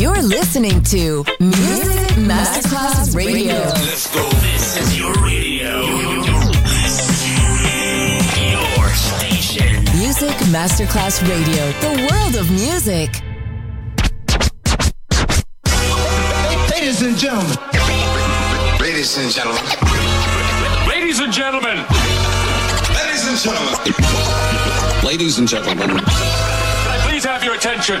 You're listening to Music Masterclass Radio. Let's go. This is your radio. Your station. Music Masterclass Radio, the world of music. Ladies and gentlemen. Ladies and gentlemen. Ladies and gentlemen. Ladies and gentlemen. Ladies and gentlemen. Can I please have your attention?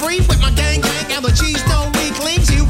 free with my gang gang allergies. Don't need cleans, you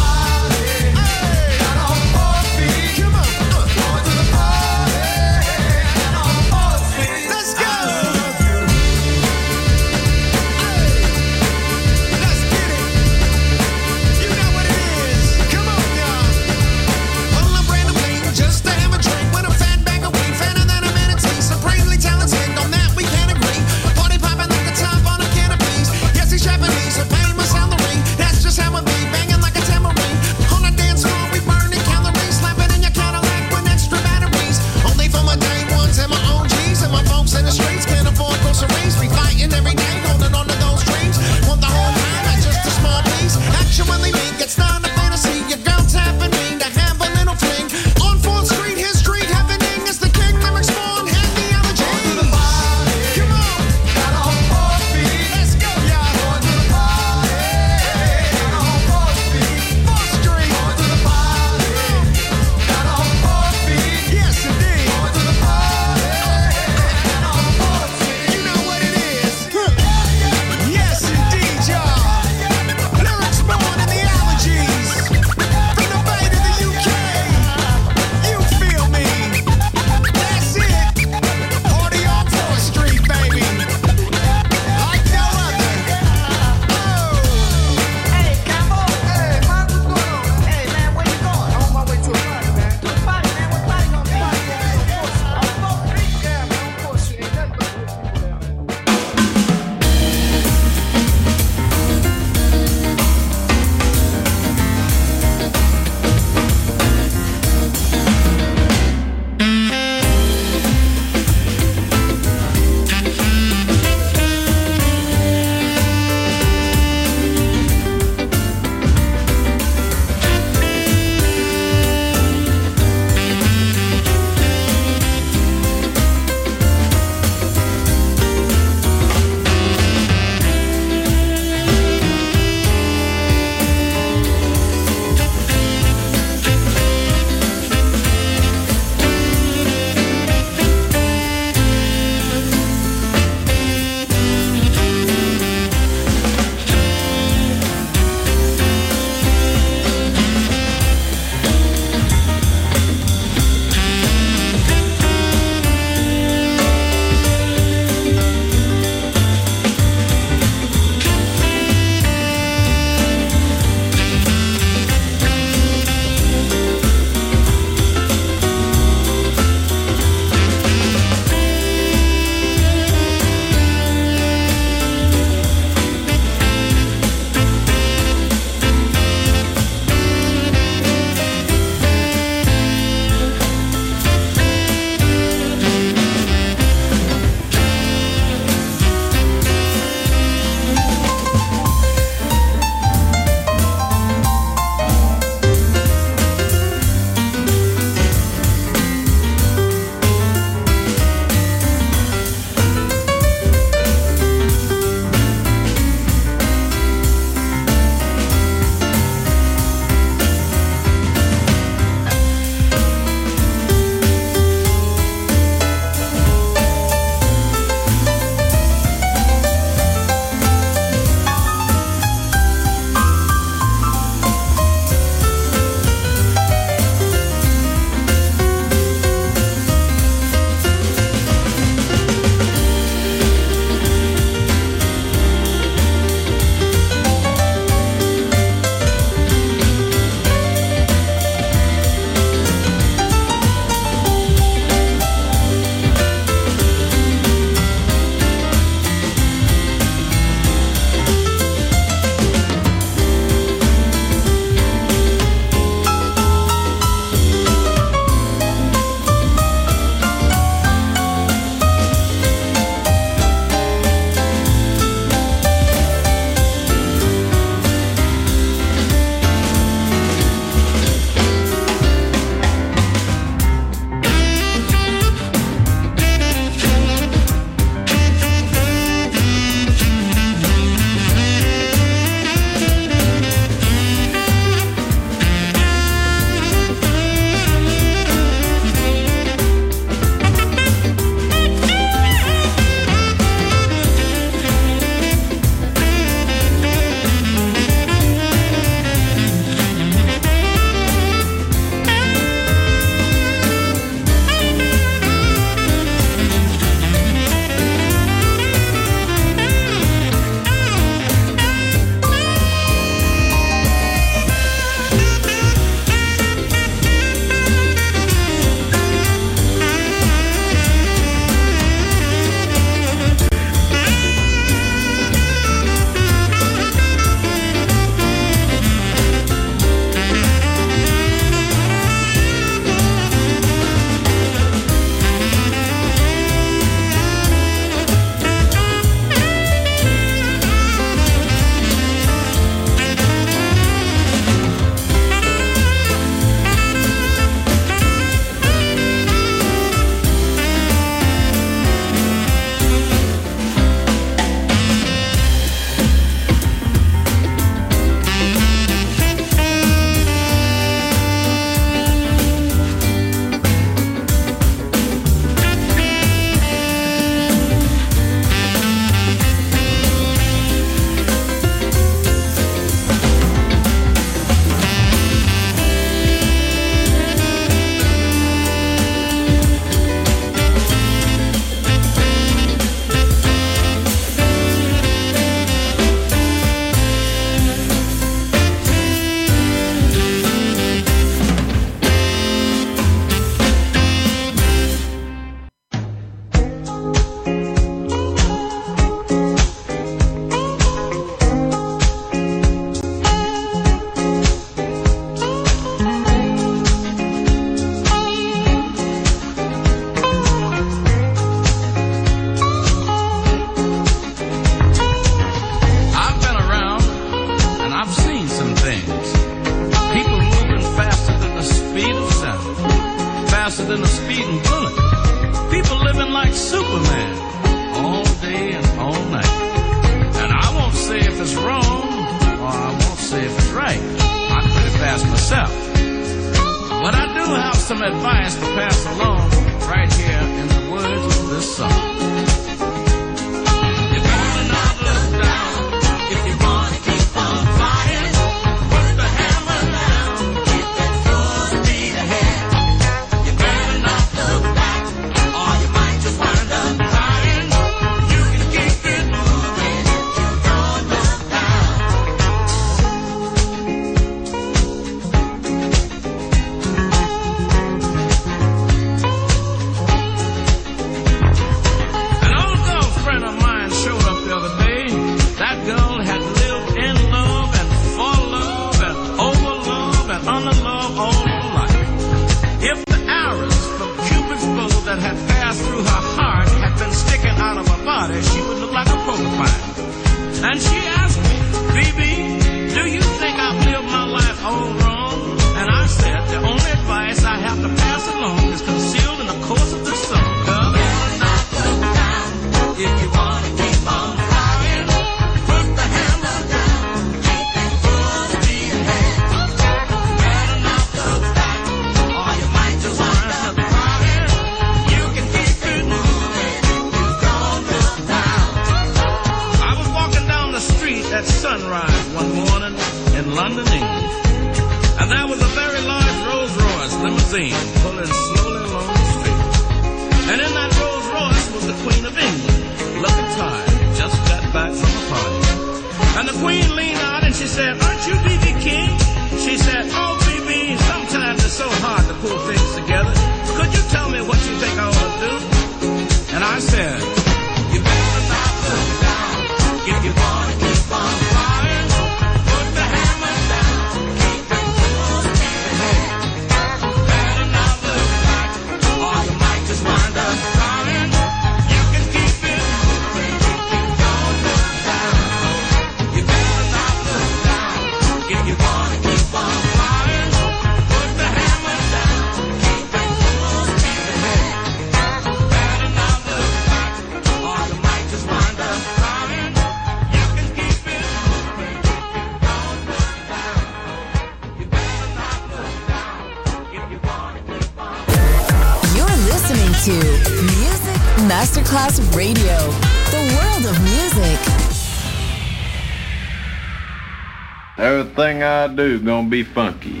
Everything I do gonna be funky.